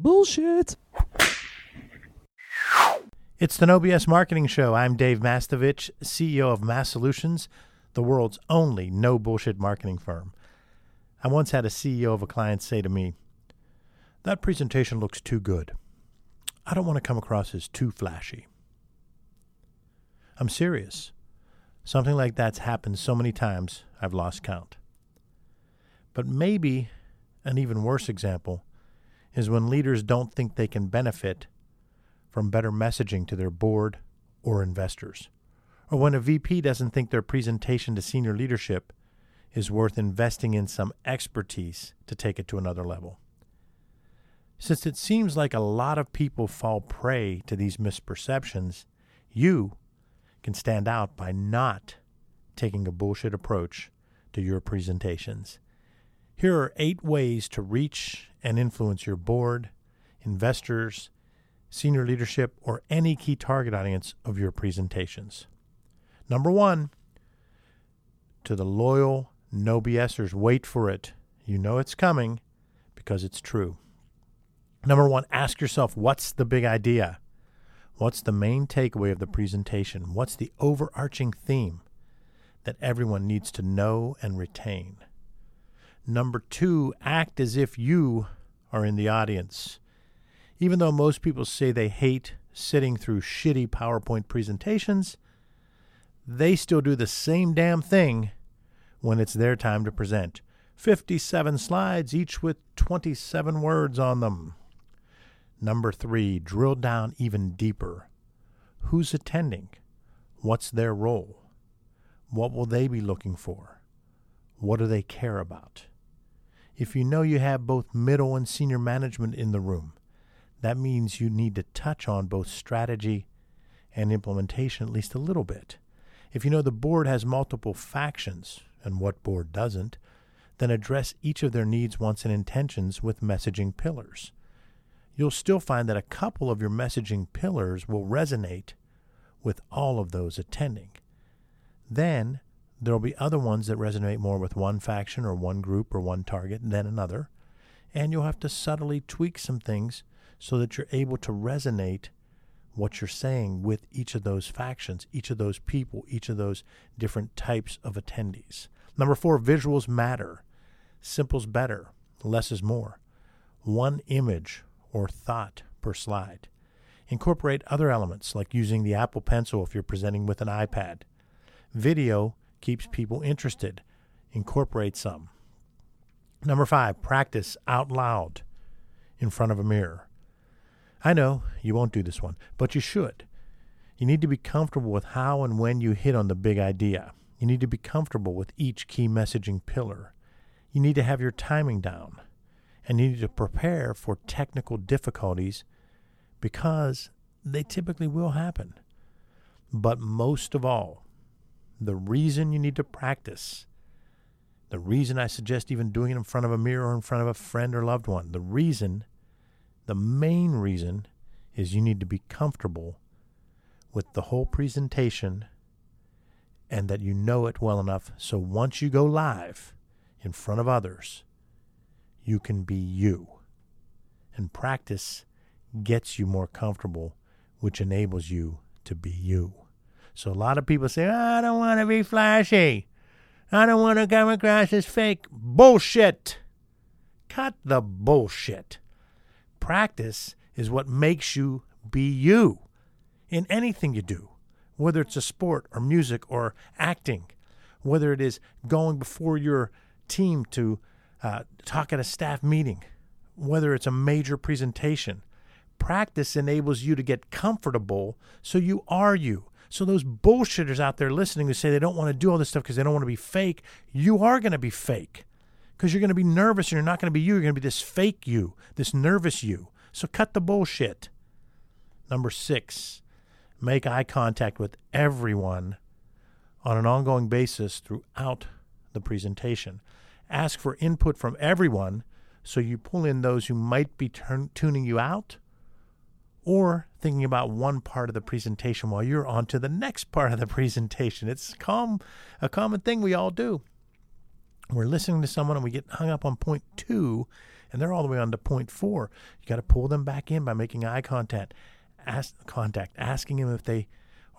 Bullshit. It's the No BS Marketing Show. I'm Dave Mastovich, CEO of Mass Solutions, the world's only no bullshit marketing firm. I once had a CEO of a client say to me, That presentation looks too good. I don't want to come across as too flashy. I'm serious. Something like that's happened so many times, I've lost count. But maybe an even worse example is when leaders don't think they can benefit from better messaging to their board or investors, or when a VP doesn't think their presentation to senior leadership is worth investing in some expertise to take it to another level. Since it seems like a lot of people fall prey to these misperceptions, you can stand out by not taking a bullshit approach to your presentations. Here are eight ways to reach and influence your board, investors, senior leadership, or any key target audience of your presentations. Number one, to the loyal no BSers, wait for it. You know it's coming because it's true. Number one, ask yourself what's the big idea? What's the main takeaway of the presentation? What's the overarching theme that everyone needs to know and retain? Number two, act as if you are in the audience. Even though most people say they hate sitting through shitty PowerPoint presentations, they still do the same damn thing when it's their time to present. 57 slides, each with 27 words on them. Number three, drill down even deeper. Who's attending? What's their role? What will they be looking for? What do they care about? If you know you have both middle and senior management in the room, that means you need to touch on both strategy and implementation at least a little bit. If you know the board has multiple factions, and what board doesn't, then address each of their needs, wants, and intentions with messaging pillars. You'll still find that a couple of your messaging pillars will resonate with all of those attending. Then there'll be other ones that resonate more with one faction or one group or one target than another, and you'll have to subtly tweak some things so that you're able to resonate what you're saying with each of those factions, each of those people, each of those different types of attendees. Number four, visuals matter. Simple's better, less is more. One image or thought per slide. Incorporate other elements like using the Apple Pencil if you're presenting with an iPad. Video keeps people interested. Incorporate some. Number five, practice out loud in front of a mirror. I know you won't do this one, but you should. You need to be comfortable with how and when you hit on the big idea. You need to be comfortable with each key messaging pillar. You need to have your timing down. And you need to prepare for technical difficulties because they typically will happen. But most of all, the reason you need to practice, the reason I suggest even doing it in front of a mirror or in front of a friend or loved one, the reason the main reason is you need to be comfortable with the whole presentation and that you know it well enough so once you go live in front of others, you can be you. And practice gets you more comfortable, which enables you to be you. So a lot of people say, I don't want to be flashy. I don't want to come across as fake. Bullshit. Cut the bullshit practice is what makes you be you in anything you do, whether it's a sport or music or acting, whether it is going before your team to uh, talk at a staff meeting, whether it's a major presentation. Practice enables you to get comfortable so you are you. So, those bullshitters out there listening who say they don't want to do all this stuff because they don't want to be fake, you are going to be fake because you're going to be nervous and you're not going to be you. You're going to be this fake you, this nervous you. So cut the bullshit. Number six, make eye contact with everyone on an ongoing basis throughout the presentation. Ask for input from everyone so you pull in those who might be turn- tuning you out or thinking about one part of the presentation while you're on to the next part of the presentation. It's com- a common thing we all do. we're listening to someone and we get hung up on point two and they're all the way on to point four. You got to pull them back in by making eye contact, ask contact, asking them if they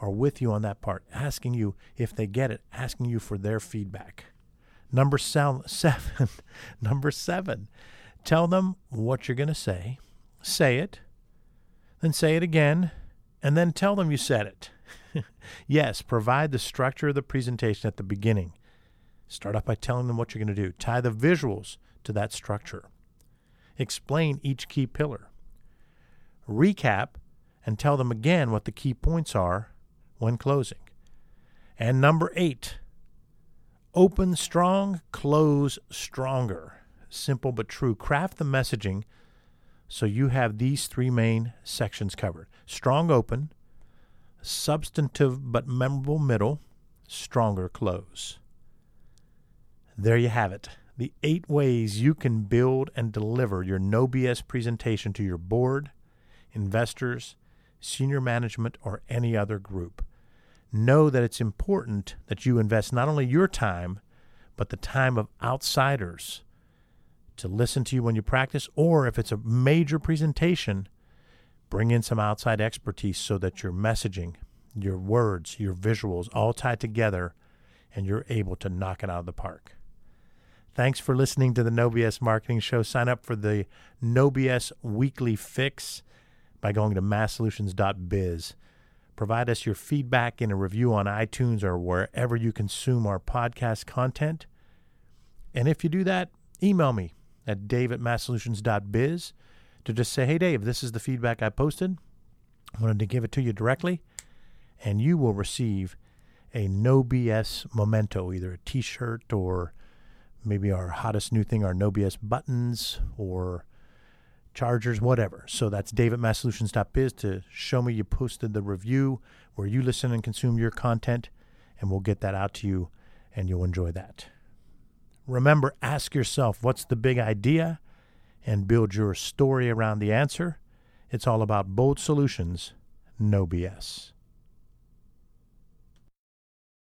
are with you on that part, asking you if they get it, asking you for their feedback. Number seven, number seven, tell them what you're going to say, say it, then say it again, and then tell them you said it. yes, provide the structure of the presentation at the beginning. Start off by telling them what you're going to do. Tie the visuals to that structure. Explain each key pillar. Recap and tell them again what the key points are when closing. And number eight, open strong, close stronger. Simple but true. Craft the messaging so you have these three main sections covered strong open, substantive but memorable middle, stronger close. There you have it. The eight ways you can build and deliver your no BS presentation to your board, investors, senior management, or any other group. Know that it's important that you invest not only your time, but the time of outsiders to listen to you when you practice, or if it's a major presentation, bring in some outside expertise so that your messaging, your words, your visuals all tie together and you're able to knock it out of the park. Thanks for listening to the No BS Marketing Show. Sign up for the No BS Weekly Fix by going to masssolutions.biz. Provide us your feedback in a review on iTunes or wherever you consume our podcast content. And if you do that, email me at dave at masssolutions.biz to just say, hey, Dave, this is the feedback I posted. I wanted to give it to you directly, and you will receive a no BS memento, either a t shirt or maybe our hottest new thing, our no BS buttons or chargers, whatever. So that's dave at masssolutions.biz to show me you posted the review where you listen and consume your content, and we'll get that out to you and you'll enjoy that. Remember, ask yourself what's the big idea and build your story around the answer. It's all about bold solutions, no BS.